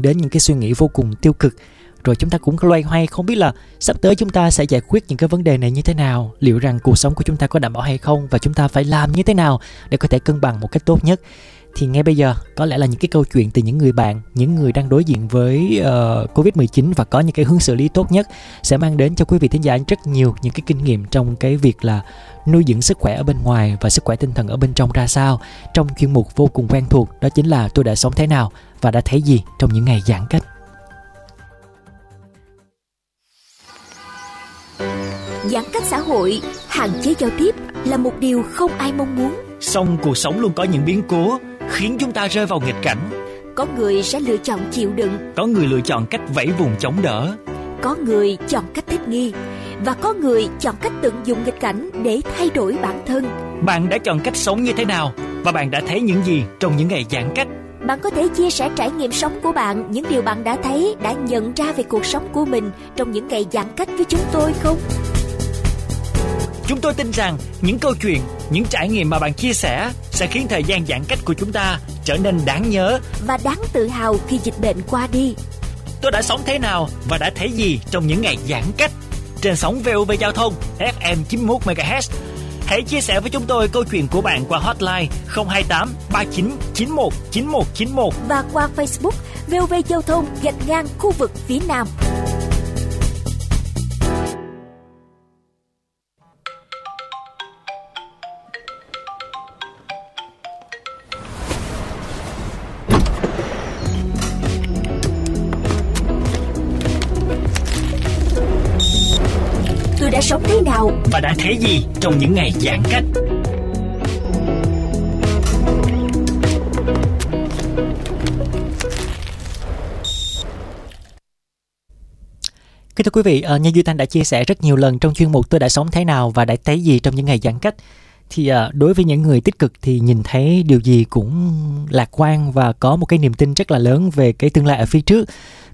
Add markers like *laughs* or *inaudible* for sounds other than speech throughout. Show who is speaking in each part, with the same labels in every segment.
Speaker 1: dẫn đến những cái suy nghĩ vô cùng tiêu cực. Rồi chúng ta cũng loay hoay, không biết là sắp tới chúng ta sẽ giải quyết những cái vấn đề này như thế nào, liệu rằng cuộc sống của chúng ta có đảm bảo hay không và chúng ta phải làm như thế nào để có thể cân bằng một cách tốt nhất thì ngay bây giờ có lẽ là những cái câu chuyện từ những người bạn, những người đang đối diện với uh, Covid-19 và có những cái hướng xử lý tốt nhất sẽ mang đến cho quý vị thính giả rất nhiều những cái kinh nghiệm trong cái việc là nuôi dưỡng sức khỏe ở bên ngoài và sức khỏe tinh thần ở bên trong ra sao trong chuyên mục vô cùng quen thuộc đó chính là tôi đã sống thế nào và đã thấy gì trong những ngày giãn cách.
Speaker 2: Giãn cách xã hội, hạn chế giao tiếp là một điều không ai mong muốn.
Speaker 3: Song cuộc sống luôn có những biến cố khiến chúng ta rơi vào nghịch cảnh.
Speaker 2: Có người sẽ lựa chọn chịu đựng,
Speaker 3: có người lựa chọn cách vẫy vùng chống đỡ,
Speaker 2: có người chọn cách thích nghi và có người chọn cách tận dụng nghịch cảnh để thay đổi bản thân.
Speaker 3: Bạn đã chọn cách sống như thế nào và bạn đã thấy những gì trong những ngày giãn cách?
Speaker 2: Bạn có thể chia sẻ trải nghiệm sống của bạn, những điều bạn đã thấy, đã nhận ra về cuộc sống của mình trong những ngày giãn cách với chúng tôi không?
Speaker 3: Chúng tôi tin rằng những câu chuyện, những trải nghiệm mà bạn chia sẻ sẽ khiến thời gian giãn cách của chúng ta trở nên đáng nhớ
Speaker 2: và đáng tự hào khi dịch bệnh qua đi.
Speaker 3: Tôi đã sống thế nào và đã thấy gì trong những ngày giãn cách? Trên sóng VOV Giao thông FM 91 MHz. Hãy chia sẻ với chúng tôi câu chuyện của bạn qua hotline 028 39 91 9191
Speaker 2: và qua Facebook VOV Giao thông gạch ngang khu vực phía Nam. Đã
Speaker 3: thấy gì trong những ngày giãn cách.
Speaker 1: Kính thưa quý vị, ờ, như Duy Thanh đã chia sẻ rất nhiều lần trong chuyên mục Tôi đã sống thế nào và đã thấy gì trong những ngày giãn cách thì ờ, đối với những người tích cực thì nhìn thấy điều gì cũng lạc quan và có một cái niềm tin rất là lớn về cái tương lai ở phía trước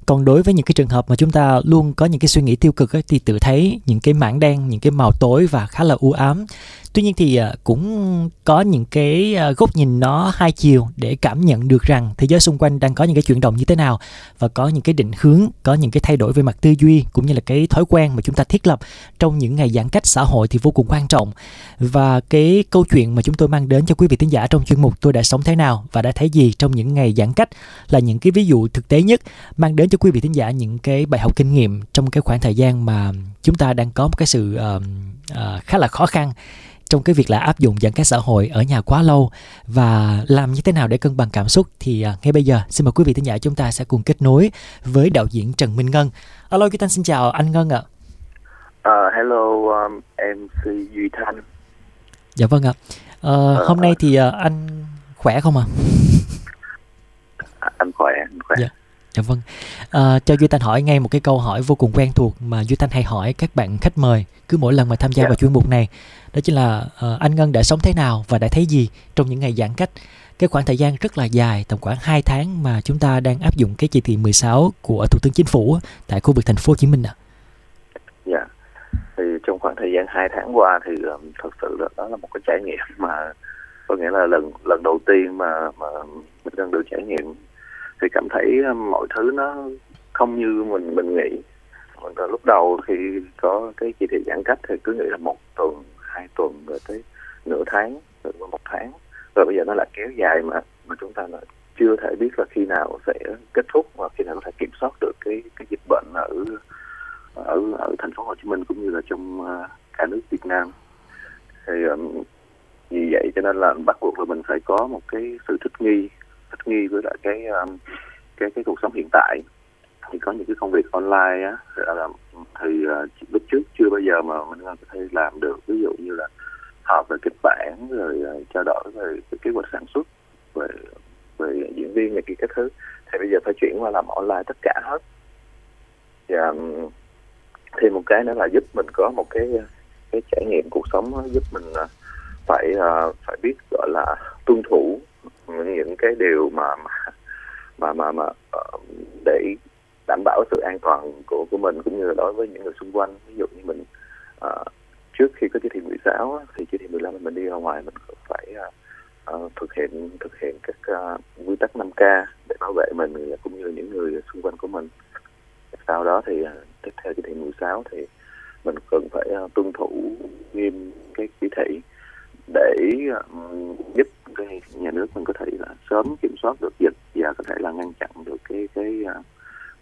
Speaker 1: còn đối với những cái trường hợp mà chúng ta luôn có những cái suy nghĩ tiêu cực ấy, thì tự thấy những cái mảng đen những cái màu tối và khá là u ám tuy nhiên thì à, cũng có những cái à, góc nhìn nó hai chiều để cảm nhận được rằng thế giới xung quanh đang có những cái chuyển động như thế nào và có những cái định hướng có những cái thay đổi về mặt tư duy cũng như là cái thói quen mà chúng ta thiết lập trong những ngày giãn cách xã hội thì vô cùng quan trọng. Và cái câu chuyện mà chúng tôi mang đến cho quý vị thính giả trong chuyên mục tôi đã sống thế nào và đã thấy gì trong những ngày giãn cách là những cái ví dụ thực tế nhất mang đến cho quý vị thính giả những cái bài học kinh nghiệm trong cái khoảng thời gian mà chúng ta đang có một cái sự uh, uh, khá là khó khăn trong cái việc là áp dụng giãn cách xã hội ở nhà quá lâu và làm như thế nào để cân bằng cảm xúc thì uh, ngay bây giờ xin mời quý vị thính giả chúng ta sẽ cùng kết nối với đạo diễn Trần Minh Ngân. Alo, Duy Thanh xin chào anh Ngân ạ.
Speaker 4: Uh, hello, um, MC Duy Thanh.
Speaker 1: Dạ vâng ạ. Uh, uh, hôm nay thì uh, anh khỏe không ạ?
Speaker 4: À? Anh khỏe, anh khỏe.
Speaker 1: Dạ. Dạ vâng. À, cho Duy Thanh hỏi ngay một cái câu hỏi vô cùng quen thuộc mà Duy Thanh hay hỏi các bạn khách mời cứ mỗi lần mà tham gia yeah. Dạ. vào chuyên mục này. Đó chính là uh, anh Ngân đã sống thế nào và đã thấy gì trong những ngày giãn cách. Cái khoảng thời gian rất là dài, tầm khoảng 2 tháng mà chúng ta đang áp dụng cái chỉ thị 16 của Thủ tướng Chính phủ tại khu vực thành phố Hồ Chí Minh ạ. À.
Speaker 4: Dạ. Thì trong khoảng thời gian 2 tháng qua thì um, thật sự là đó là một cái trải nghiệm mà có nghĩa là lần lần đầu tiên mà mà mình đang được trải nghiệm thì cảm thấy ờ, mọi thứ nó không như mình mình nghĩ. Lúc đầu khi có cái chỉ thị giãn cách thì cứ nghĩ là một tuần hai tuần rồi tới nửa tháng rồi một tháng. Rồi bây giờ nó lại kéo dài mà mà chúng ta lại chưa thể biết là khi nào sẽ kết thúc và khi nào có thể kiểm soát được cái cái dịch bệnh ở ở ở thành phố Hồ Chí Minh cũng như là trong ờ, cả nước Việt Nam. Thì um, vì vậy cho nên là bắt buộc là mình phải có một cái sự thích nghi thích nghi với lại cái um, cái cái cuộc sống hiện tại. Thì có những cái công việc online á thì uh, lúc trước chưa bao giờ mà mình có thể làm được. Ví dụ như là họp về kịch bản rồi uh, trao đổi về kế hoạch sản xuất về về diễn viên này kia các thứ. Thì bây giờ phải chuyển qua làm online tất cả hết. Và um, thêm một cái nữa là giúp mình có một cái cái trải nghiệm cuộc sống giúp mình phải uh, phải biết gọi là tuân thủ những cái điều mà mà mà mà ờ, để đảm bảo sự an toàn của của mình cũng như là đối với những người xung quanh. Ví dụ như mình à, trước khi có chỉ thị 16 thì chỉ thị 15 mình đi ra ngoài mình phải à, thực hiện thực hiện các à, quy tắc 5K để bảo vệ mình cũng như những người xung quanh của mình. Sau đó thì tiếp theo chỉ thị 16 thì mình cần phải tuân thủ nghiêm cái chỉ thị để giúp cái nhà nước mình có thể là sớm kiểm soát được dịch và có thể là ngăn chặn được cái cái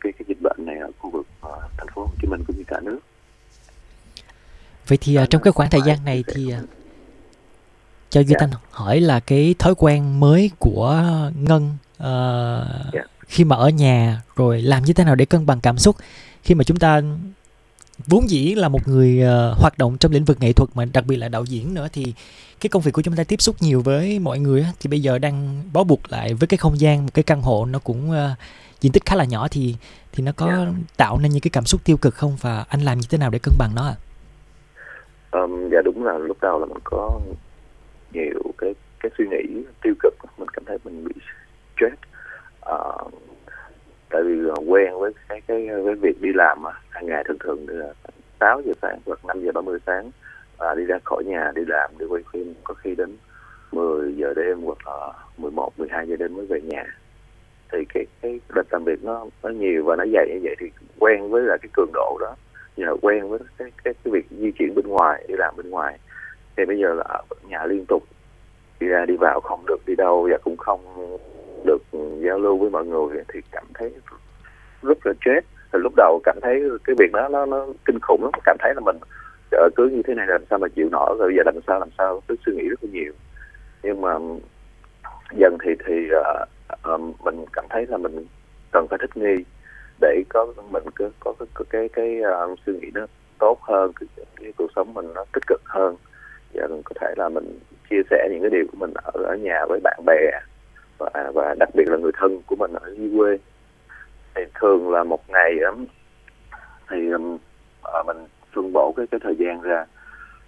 Speaker 4: cái cái dịch bệnh này ở khu vực uh, thành phố Hồ Chí Minh cũng như cả nước.
Speaker 1: Vậy thì uh, trong cái khoảng thời gian này thì uh, cho Duy dạ. Thanh hỏi là cái thói quen mới của Ngân uh, dạ. khi mà ở nhà rồi làm như thế nào để cân bằng cảm xúc khi mà chúng ta vốn dĩ là một người uh, hoạt động trong lĩnh vực nghệ thuật mà đặc biệt là đạo diễn nữa thì cái công việc của chúng ta tiếp xúc nhiều với mọi người thì bây giờ đang bó buộc lại với cái không gian một cái căn hộ nó cũng uh, diện tích khá là nhỏ thì thì nó có yeah. Dạ. tạo nên những cái cảm xúc tiêu cực không và anh làm như thế nào để cân bằng nó ạ?
Speaker 4: À? Um, dạ đúng là lúc đầu là mình có nhiều cái cái suy nghĩ tiêu cực mình cảm thấy mình bị stress uh, tại vì quen với cái cái với việc đi làm mà hàng ngày thường thường là 6 giờ sáng hoặc 5 giờ 30 sáng à, đi ra khỏi nhà đi làm đi quay phim có khi đến 10 giờ đêm hoặc là 11 12 giờ đêm mới về nhà. Thì cái cái lịch làm việc nó nó nhiều và nó dày như vậy thì quen với là cái cường độ đó. Nhờ quen với cái cái cái việc di chuyển bên ngoài đi làm bên ngoài. Thì bây giờ là ở nhà liên tục đi ra đi vào không được đi đâu và cũng không được giao lưu với mọi người thì cảm thấy rất là chết thì lúc đầu cảm thấy cái việc đó nó nó kinh khủng lắm cảm thấy là mình ở cứ như thế này làm sao mà chịu nổi? Rồi giờ làm sao làm sao? Cứ suy nghĩ rất là nhiều. Nhưng mà dần thì thì uh, uh, mình cảm thấy là mình cần phải thích nghi để có mình có có cái cái, cái uh, suy nghĩ nó tốt hơn cái, cái cuộc sống mình nó tích cực hơn. Và mình có thể là mình chia sẻ những cái điều của mình ở ở nhà với bạn bè và và đặc biệt là người thân của mình ở dưới quê. Thì thường là một ngày thì um, uh, mình phân bổ cái cái thời gian ra.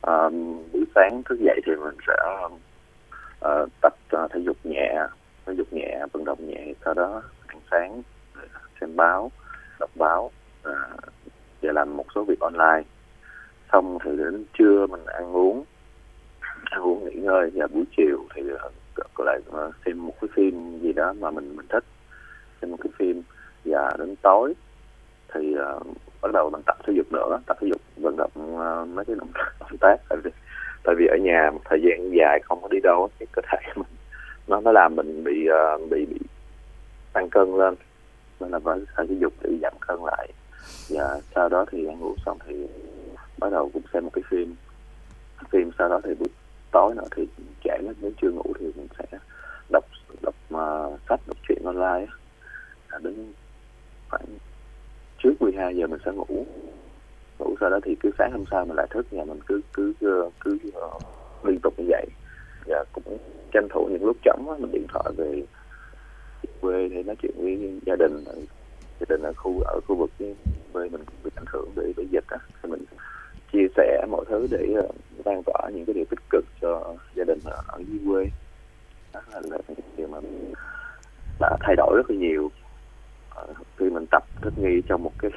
Speaker 4: À, buổi sáng thức dậy thì mình sẽ à, tập à, thể dục nhẹ thể dục nhẹ vận động nhẹ sau đó ăn sáng à, xem báo đọc báo à, và làm một số việc online. Xong thì đến trưa mình ăn uống ăn uống nghỉ ngơi và buổi chiều thì à, lại à, xem một cái phim gì đó mà mình mình thích. Xem một cái phim và đến tối thì uh, bắt đầu bằng tập thể dục nữa tập thể dục vận động uh, mấy cái động, động tác. Tại vì tại vì ở nhà một thời gian dài không có đi đâu thì cơ thể *laughs* mình nó nó làm mình bị uh, bị bị tăng cân lên. Nên là phải thể dục để giảm cân lại. Và sau đó thì ăn ngủ xong thì bắt đầu cũng xem một cái phim. Phim sau đó thì buổi tối nữa thì trễ đến nếu chưa ngủ thì mình sẽ đọc đọc uh, sách đọc truyện online đến khoảng trước 12 giờ mình sẽ ngủ. Ngủ sau đó thì cứ sáng hôm sau mình lại thức và mình cứ cứ cứ, cứ uh, liên tục như vậy. Và cũng tranh thủ những lúc trống mình điện thoại về quê để nói chuyện với gia đình. Gia đình ở khu ở khu vực quê mình bị ảnh hưởng bởi bởi dịch á. Thì mình chia sẻ mọi thứ để uh, lan tỏa những cái điều tích cực cho gia đình ở, dưới quê. Đó là, là điều mà đã thay đổi rất là nhiều tập thích nghi trong một cái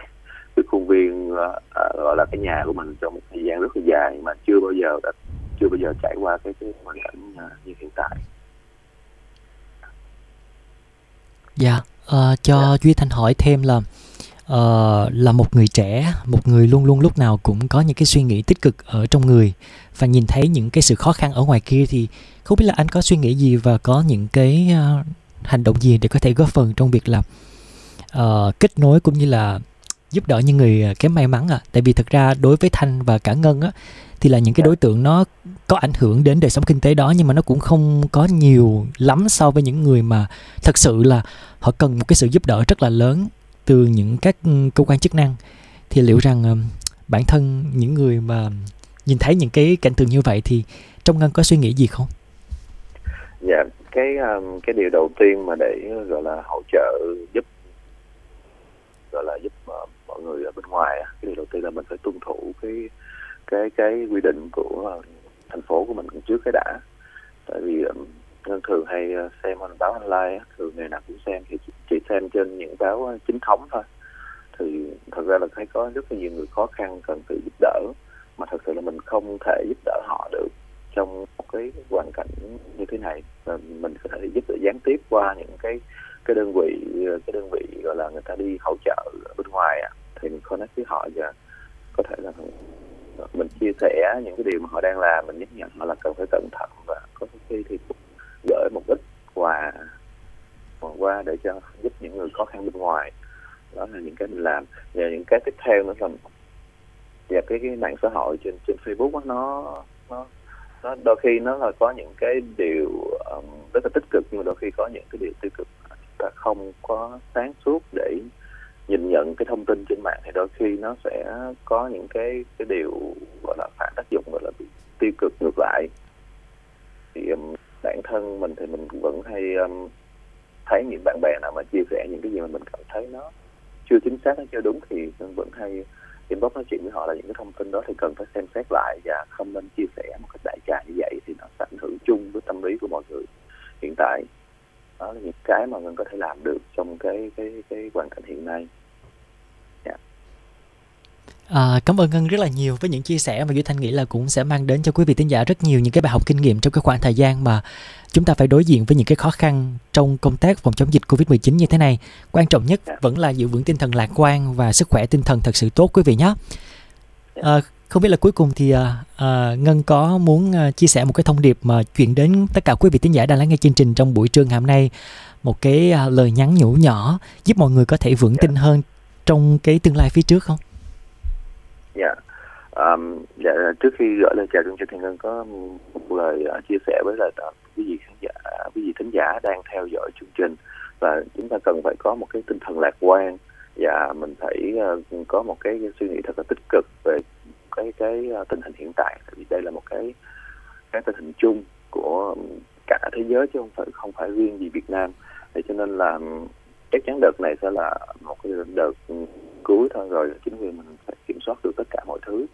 Speaker 4: cái khuôn viên uh, gọi là cái nhà của mình trong một thời gian rất là dài mà chưa bao giờ đã, chưa bao giờ trải qua cái cái hoàn cảnh uh, như hiện tại.
Speaker 1: Dạ, uh, cho dạ. Duy Thanh hỏi thêm là uh, là một người trẻ, một người luôn luôn lúc nào cũng có những cái suy nghĩ tích cực ở trong người và nhìn thấy những cái sự khó khăn ở ngoài kia thì không biết là anh có suy nghĩ gì và có những cái uh, hành động gì để có thể góp phần trong việc là uh, kết nối cũng như là giúp đỡ những người ờ, kém may mắn à tại vì thực ra đối với thanh và cả ngân á thì là những cái đối tượng nó có ảnh hưởng đến đời sống kinh tế đó nhưng mà nó cũng không có nhiều lắm so với những người mà thật sự là họ cần một cái sự giúp đỡ rất là lớn từ những các ừ, cơ quan chức năng. Thì liệu rằng uh, bản thân những người mà nhìn thấy những cái cảnh tượng như vậy thì trong ngân có suy nghĩ gì không?
Speaker 4: Dạ, cái um, cái điều đầu tiên mà để gọi là hỗ trợ giúp gọi là giúp uh, mọi người ở bên ngoài cái điều đầu tiên là mình phải tuân thủ cái cái cái quy định của uh, thành phố của mình trước cái đã. Tại vì um, thường hay ờ, xem xem báo online thường ngày nào cũng xem thì chỉ xem trên những báo chính thống thôi. Thì thật ra là thấy có rất là nhiều người khó khăn cần sự giúp đỡ mà thật sự là mình không thể giúp đỡ họ được trong một cái hoàn cảnh như thế này. Mình có thể giúp đỡ gián tiếp qua những cái cái đơn vị cái đơn vị gọi là người ta đi hỗ trợ ở bên ngoài à, thì mình connect với họ và có thể là mình chia sẻ những cái điều mà họ đang làm mình nhắc nhở họ là cần phải cẩn thận và có khi thì gửi một ít quà qua để cho giúp những người khó khăn bên ngoài. Đó là những cái mình làm. Và những cái tiếp theo nữa là và cái, cái mạng xã hội trên trên Facebook đó, nó nó nó đôi khi nó là có những cái điều um, rất là tích cực nhưng mà đôi khi có những cái điều tiêu cực ta không có sáng suốt để nhìn nhận cái thông tin trên mạng thì đôi khi nó sẽ có những cái cái điều gọi là phản tác dụng gọi là bị tiêu cực ngược lại. Thì um, bản thân mình thì mình vẫn hay um, thấy những bạn bè nào mà chia sẻ những cái gì mà mình cảm thấy nó chưa chính xác nó chưa đúng thì mình vẫn hay inbox nói chuyện với họ là những cái thông tin đó thì cần phải xem xét lại và không nên chia sẻ một cách đại trà như vậy thì nó sẽ ảnh hưởng chung với tâm lý của mọi người hiện tại đó là những cái mà mình có thể làm được trong cái cái cái hoàn cảnh hiện nay
Speaker 1: À, cảm ơn Ngân rất là nhiều với những chia sẻ mà Duy Thanh nghĩ là cũng sẽ mang đến cho quý vị tín giả rất nhiều những cái bài học kinh nghiệm trong cái khoảng thời gian mà chúng ta phải đối diện với những cái khó khăn trong công tác phòng chống dịch Covid-19 như thế này. Quan trọng nhất dạ. vẫn là giữ vững tinh thần lạc quan và sức khỏe tinh thần thật sự tốt quý vị nhé. Dạ. À, không biết là cuối cùng thì à, à, Ngân có muốn à, chia sẻ một cái thông điệp mà chuyển đến tất cả quý vị tín giả đang lắng nghe chương trình trong buổi trưa ngày hôm nay một cái à, lời nhắn nhủ nhỏ giúp mọi người có thể vững tin hơn trong cái tương lai phía trước không?
Speaker 4: Dạ. Um, dạ trước khi gọi lời chào chương trình thì ngân có một lời uh, chia sẻ với lại uh, quý vị khán giả quý vị thính giả đang theo dõi chương trình và chúng ta cần phải có một cái tinh thần lạc quan và mình phải uh, có một cái suy nghĩ thật là tích cực về cái cái ờ, tình hình hiện tại. Tại vì đây là một cái cái tình hình chung của cả thế giới chứ không phải không phải riêng gì Việt Nam. Thì cho nên là chắc chắn đợt này sẽ là một cái đợt cuối thôi rồi chính quyền mình phải kiểm soát được tất cả mọi thứ.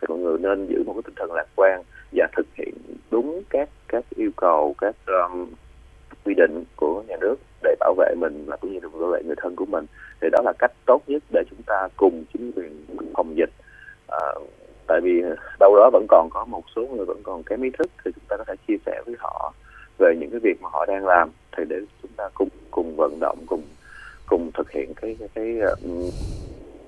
Speaker 4: Thì mọi người nên giữ một cái tinh thần lạc quan và thực hiện đúng các các yêu cầu các um, quy định của nhà nước để bảo vệ mình và cũng như bảo vệ người thân của mình. Thì đó là cách tốt nhất để chúng ta cùng chính quyền phòng dịch uh, tại vì đâu đó vẫn còn có một số người vẫn còn kém ý thức thì chúng ta có thể chia sẻ với họ về những cái việc mà họ đang làm thì để chúng ta cùng cùng vận động cùng cùng thực hiện cái cái, cái uh,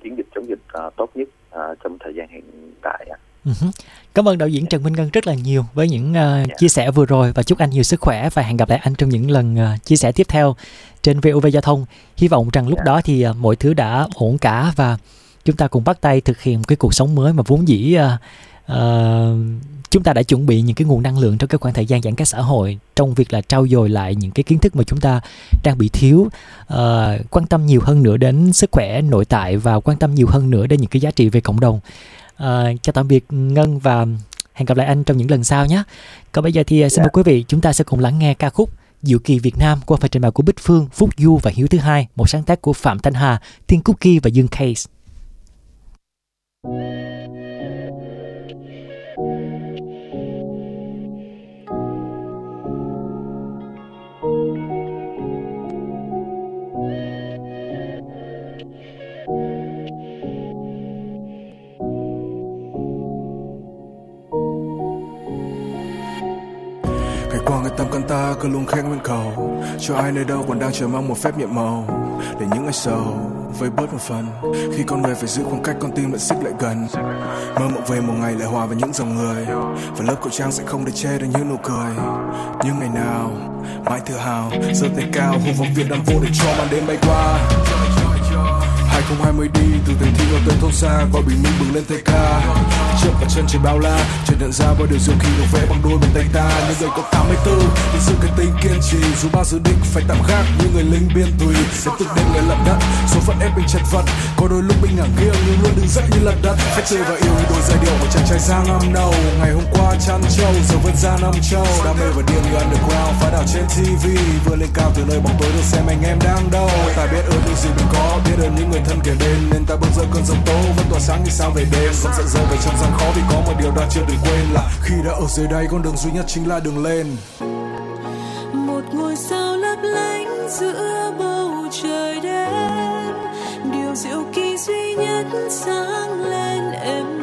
Speaker 4: chiến dịch chống dịch uh, tốt nhất uh, trong thời gian hiện tại.
Speaker 1: Uh-huh. Cảm ơn đạo diễn Trần Minh Ngân rất là nhiều với những uh, yeah. chia sẻ vừa rồi và chúc anh nhiều sức khỏe và hẹn gặp lại anh trong những lần uh, chia sẻ tiếp theo trên VOV Giao thông. Hy vọng rằng lúc yeah. đó thì uh, mọi thứ đã ổn cả và chúng ta cùng bắt tay thực hiện một cái cuộc sống mới mà vốn dĩ uh, uh, chúng ta đã chuẩn bị những cái nguồn năng lượng trong cái khoảng thời gian giãn cách xã hội trong việc là trau dồi lại những cái kiến thức mà chúng ta đang bị thiếu. Uh, quan tâm nhiều hơn nữa đến sức khỏe nội tại và quan tâm nhiều hơn nữa đến những cái giá trị về cộng đồng. Uh, chào tạm biệt ngân và hẹn gặp lại anh trong những lần sau nhé. Còn bây giờ thì xin mời quý vị chúng ta sẽ cùng lắng nghe ca khúc Diệu kỳ Việt Nam qua phần trình bày của Bích Phương, Phúc Du và Hiếu thứ hai, một sáng tác của Phạm Thanh Hà, Thiên Cookie và Dương Case
Speaker 5: ta cứ luôn khen nguyên cầu. Cho ai nơi đâu còn đang chờ mong một phép nhiệm màu. Để những ngày sầu vơi bớt một phần. Khi con người phải giữ khoảng cách, con tim lại xích lại gần. Mơ mộng về một ngày lại hòa vào những dòng người. Và lớp khẩu trang sẽ không để che được những nụ cười. Nhưng ngày nào, mãi tự hào, giơ tay cao, hô vọng việt nam vô để cho màn đêm bay qua. 2020 đi từ thành thị vào tận thôn xa gọi bình minh bừng lên thay ca. Trượt cả chân trời bao la. Chợt nhận ra bao điều diệu kỳ được vẽ bằng đôi bàn tay ta. Những người có 84 thì bốn cái tính kiên trì. Dù bao dự định phải tạm gác như người lính biên tùy. Để từng đêm người lận đất, số phận ép mình chật vật. Có đôi lúc mình ngả nghiêng nhưng luôn đứng dậy như lật đất. Phải chơi và yêu như đôi giai điệu của chàng trai giang năm đầu ngày hôm qua chăn trâu, giờ vẫn ra năm châu đam mê và điên như underground, phá đảo trên tv vừa lên cao từ nơi bóng tối được xem anh em đang đâu. Ta biết ơn những gì mình có, biết ơn những người thân kể bên. Nên ta bước giữa cơn giông tố, vẫn tỏa sáng như sao về đêm. Vẫn giận dơ về trong gian khó vì có một điều ta chưa từng quên là khi đã ở dưới đây con đường duy nhất chính là đường lên
Speaker 6: một ngôi sao lấp lánh giữa bầu trời đêm, điều diệu kỳ duy nhất sáng lên
Speaker 7: em.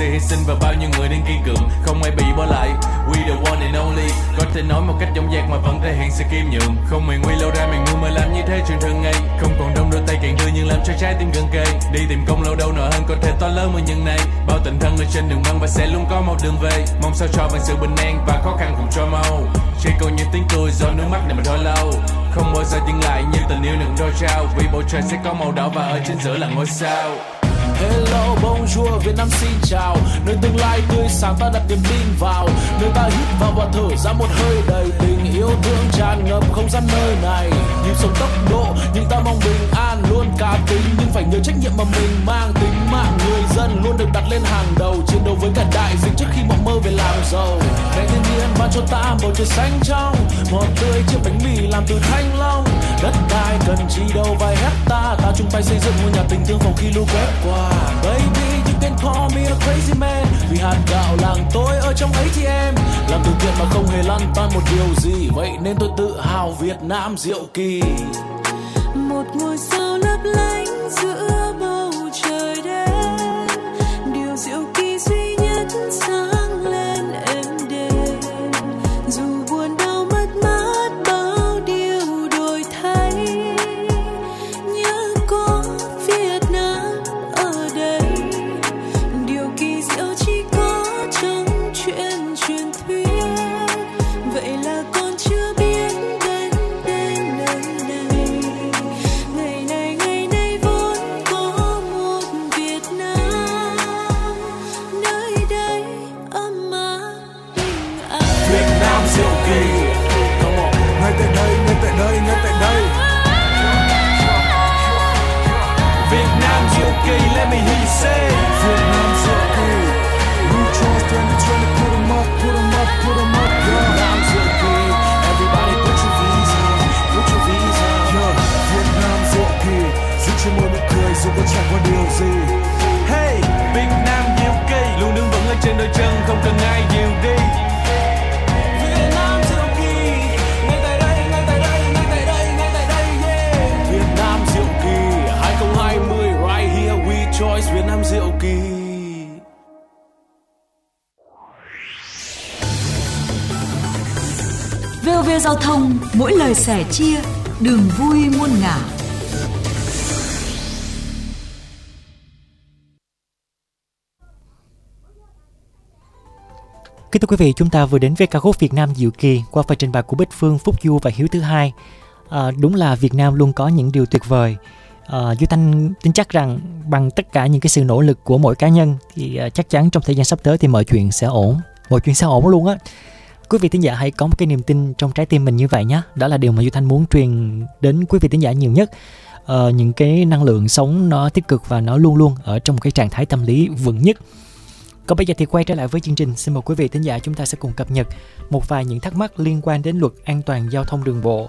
Speaker 7: Ta sự hy sinh và bao nhiêu người đang kiên cường. Không ai bị bỏ lại. We the one and only. Có thể nói một cách dõng dạc mà vẫn thể hiện sự kiêm nhượng. Không mày nguy lâu ra mày ngu mà làm như thế chuyện thường ngày. Không còn đông đôi tay càng đưa nhưng làm cho trái tim gần kề. Đi tìm công lâu đâu nợ hơn có thể to lớn hơn nhân này. Bao tình thân ở trên đường băng và sẽ luôn có một đường về. Mong sao cho bằng sự bình an và khó khăn cùng cho mau. Chỉ còn những tiếng cười do nước mắt này mà thôi lâu. Không bao giờ dừng lại như tình yêu đừng đôi trao. Vì bầu trời sẽ có màu đỏ và ở trên giữa là ngôi sao.
Speaker 8: Hello, bonjour, Việt Nam xin chào. Nơi tương lai tươi sáng ta đặt niềm tin vào. Nơi ta hít vào và thở ra một hơi đầy tình yêu thương tràn ngập không gian nơi này. Nhịp sống tốc độ nhưng ta mong bình an Luôn cá tính. Nhưng phải nhớ trách nhiệm mà mình mang Tính mạng người dân luôn được đặt lên hàng đầu. Chiến đấu với cả đại dịch trước khi mộng mơ về làm giàu. Mẹ ban cho ta bầu trời xanh trong Ngọt tươi chiếc bánh mì làm từ thanh long. Đất đai cần chi đâu vài hecta Ta chung tay xây dựng ngôi nhà tình thương phòng khi lũ quét qua. Baby you can call me a crazy man, Vì hạt gạo làng tôi ở trong ấy chị em Làm từ thiện mà không hề lăn tan một điều gì, Vậy nên tôi tự hào Việt Nam diệu kỳ.
Speaker 6: Một ngôi sao lấp lánh giữa dù có
Speaker 7: chẳng có điều gì
Speaker 8: Hey Việt Nam diệu kỳ Luôn đứng vững ở trên đôi chân Không cần ai dìu đi Việt Nam diệu kỳ Ngay tại đây, ngay tại đây, ngay tại đây, ngay tại đây. Việt Nam diệu kỳ 2020 Right here we choice Việt Nam diệu kỳ
Speaker 9: VOV Giao thông mỗi lời sẻ chia đường vui muôn ngả.
Speaker 1: Kính thưa quý vị, chúng ta vừa đến với ca khúc Việt Nam Diệu Kỳ qua phần trình bày của Bích Phương, Phúc Du và Hiếu Thứ Hai. À, đúng là Việt Nam luôn có những điều tuyệt vời. À, Duy Thanh tin chắc rằng bằng tất cả những cái sự nỗ lực của mỗi cá nhân thì à, chắc chắn trong thời gian sắp tới thì mọi chuyện sẽ ổn. Mọi chuyện sẽ ổn luôn á. Quý vị thính giả hãy có một cái niềm tin trong trái tim mình như vậy nhé. Đó là điều mà Duy Thanh muốn truyền đến quý vị thính giả nhiều nhất. À, những cái năng lượng sống nó tích cực và nó luôn luôn ở trong một cái trạng thái tâm lý vững nhất. Còn bây giờ thì quay trở lại với chương trình, xin mời quý vị thính giả chúng ta sẽ cùng cập nhật một vài những thắc mắc liên quan đến luật an toàn giao thông đường bộ.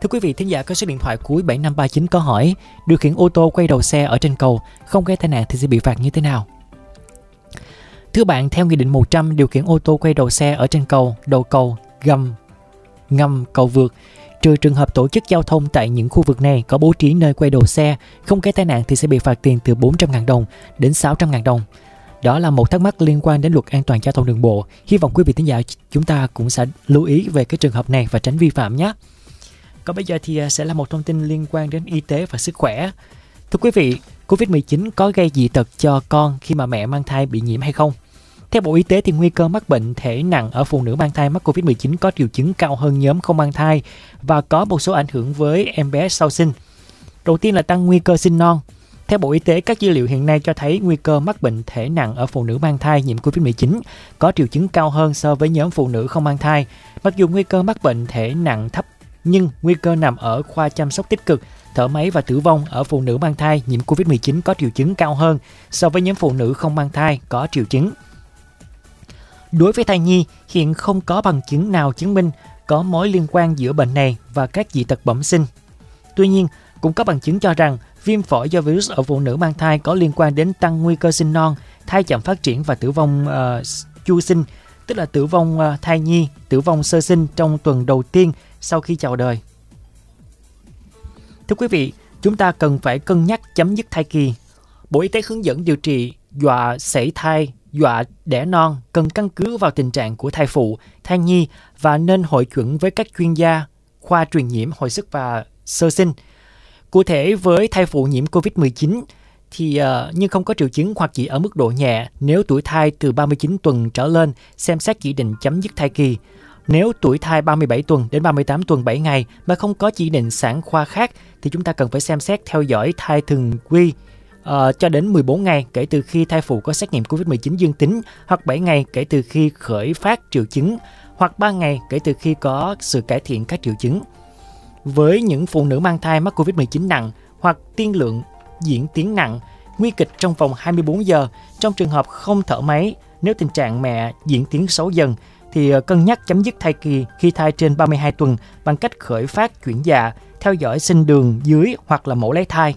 Speaker 1: Thưa quý vị thính giả có số điện thoại cuối 7539 có hỏi điều khiển ô tô quay đầu xe ở trên cầu không gây tai nạn thì sẽ bị phạt như thế nào? Thưa bạn, theo Nghị định 100 điều khiển ô tô quay đầu xe ở trên cầu, đầu cầu, gầm, ngầm, cầu vượt trừ trường hợp tổ chức giao thông tại những khu vực này có bố trí nơi quay đầu xe không gây tai nạn thì sẽ bị phạt tiền từ 400.000 đồng đến 600.000 đồng. Đó là một thắc mắc liên quan đến luật an toàn giao thông đường bộ. Hy vọng quý vị thính giả chúng ta cũng sẽ lưu ý về cái trường hợp này và tránh vi phạm nhé. Còn bây giờ thì à, sẽ là một thông tin liên quan đến y tế và sức khỏe. Thưa quý vị, Covid-19 có gây dị tật cho con khi mà mẹ mang thai bị nhiễm hay không? Theo Bộ Y tế thì nguy cơ mắc bệnh thể nặng ở phụ nữ mang thai mắc Covid-19 có triệu chứng cao hơn nhóm không mang thai và có một số ảnh hưởng với em bé sau sinh. Đầu tiên là tăng nguy cơ sinh non. Theo Bộ Y tế, các dữ liệu hiện nay cho thấy nguy cơ mắc bệnh thể nặng ở phụ nữ mang thai nhiễm Covid-19 có triệu chứng cao hơn so với nhóm phụ nữ không mang thai. Mặc dù nguy cơ mắc bệnh thể nặng thấp, nhưng nguy cơ nằm ở khoa chăm sóc tích cực, thở máy và tử vong ở phụ nữ mang thai nhiễm Covid-19 có triệu chứng cao hơn so với nhóm phụ nữ không mang thai có triệu chứng. Đối với thai nhi, hiện không có bằng chứng nào chứng minh có mối liên quan giữa bệnh này và các dị tật bẩm sinh. Tuy nhiên, cũng có bằng chứng cho rằng viêm phổi do virus ở phụ nữ mang thai có liên quan đến tăng nguy cơ sinh non, thai chậm phát triển và tử vong uh, chu sinh, tức là tử vong uh, thai nhi, tử vong sơ sinh trong tuần đầu tiên sau khi chào đời. Thưa quý vị, chúng ta cần phải cân nhắc chấm dứt thai kỳ. Bộ Y tế hướng dẫn điều trị dọa sảy thai, dọa đẻ non cần căn cứ vào tình trạng của thai phụ, thai nhi và nên hội chuẩn với các chuyên gia khoa truyền nhiễm hồi sức và sơ sinh. Cụ thể với thai phụ nhiễm COVID-19 thì uh, nhưng không có triệu chứng hoặc chỉ ở mức độ nhẹ nếu tuổi thai từ 39 tuần trở lên xem xét chỉ định chấm dứt thai kỳ. Nếu tuổi thai 37 tuần đến 38 tuần 7 ngày mà không có chỉ định sản khoa khác thì chúng ta cần phải xem xét theo dõi thai thường quy uh, cho đến 14 ngày kể từ khi thai phụ có xét nghiệm COVID-19 dương tính hoặc 7 ngày kể từ khi khởi phát triệu chứng hoặc 3 ngày kể từ khi có sự cải thiện các triệu chứng. Với những phụ nữ mang thai mắc COVID-19 nặng hoặc tiên lượng diễn tiến nặng, nguy kịch trong vòng 24 giờ trong trường hợp không thở máy, nếu tình trạng mẹ diễn tiến xấu dần thì ờ, cân nhắc chấm dứt thai kỳ khi thai trên 32 tuần bằng cách khởi phát chuyển dạ, theo dõi sinh đường dưới hoặc là mẫu lấy thai.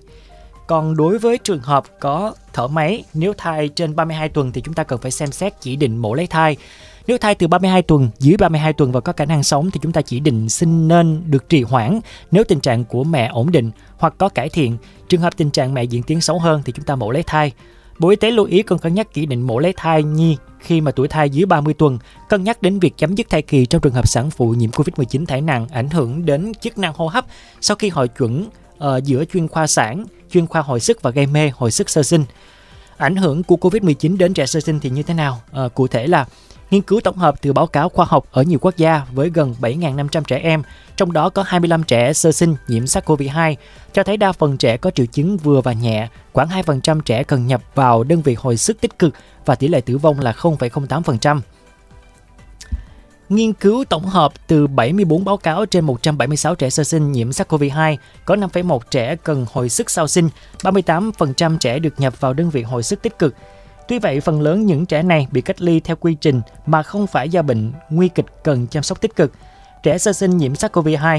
Speaker 1: Còn đối với trường hợp có thở máy, nếu thai trên 32 tuần thì chúng ta cần phải xem xét chỉ định mổ lấy thai. Nếu thai từ 32 tuần, dưới 32 tuần và có khả năng sống thì chúng ta chỉ định sinh nên được trì hoãn nếu tình trạng của mẹ ổn định hoặc có cải thiện. Trường hợp tình trạng mẹ diễn tiến xấu hơn thì chúng ta mổ lấy thai. Bộ Y tế lưu ý cần cân nhắc chỉ định mổ lấy thai nhi khi mà tuổi thai dưới 30 tuần, cân nhắc đến việc chấm dứt thai kỳ trong trường hợp sản phụ nhiễm COVID-19 thể nặng ảnh hưởng đến chức năng hô hấp sau khi hội chuẩn uh, giữa chuyên khoa sản, chuyên khoa hồi sức và gây mê hồi sức sơ sinh. Ảnh hưởng của COVID-19 đến trẻ sơ sinh thì như thế nào? Uh, cụ thể là nghiên cứu tổng hợp từ báo cáo khoa học ở nhiều quốc gia với gần 7.500 trẻ em, trong đó có 25 trẻ sơ sinh nhiễm SARS-CoV-2, cho thấy đa phần trẻ có triệu chứng vừa và nhẹ, khoảng 2% trẻ cần nhập vào đơn vị hồi sức tích cực và tỷ lệ tử vong là 0,08%. Nghiên cứu tổng hợp từ 74 báo cáo trên 176 trẻ sơ sinh nhiễm SARS-CoV-2, có 5,1 trẻ cần hồi sức sau sinh, 38% trẻ được nhập vào đơn vị hồi sức tích cực. Tuy vậy, phần lớn những trẻ này bị cách ly theo quy trình mà không phải do bệnh nguy kịch cần chăm sóc tích cực. Trẻ sơ sinh nhiễm SARS-CoV-2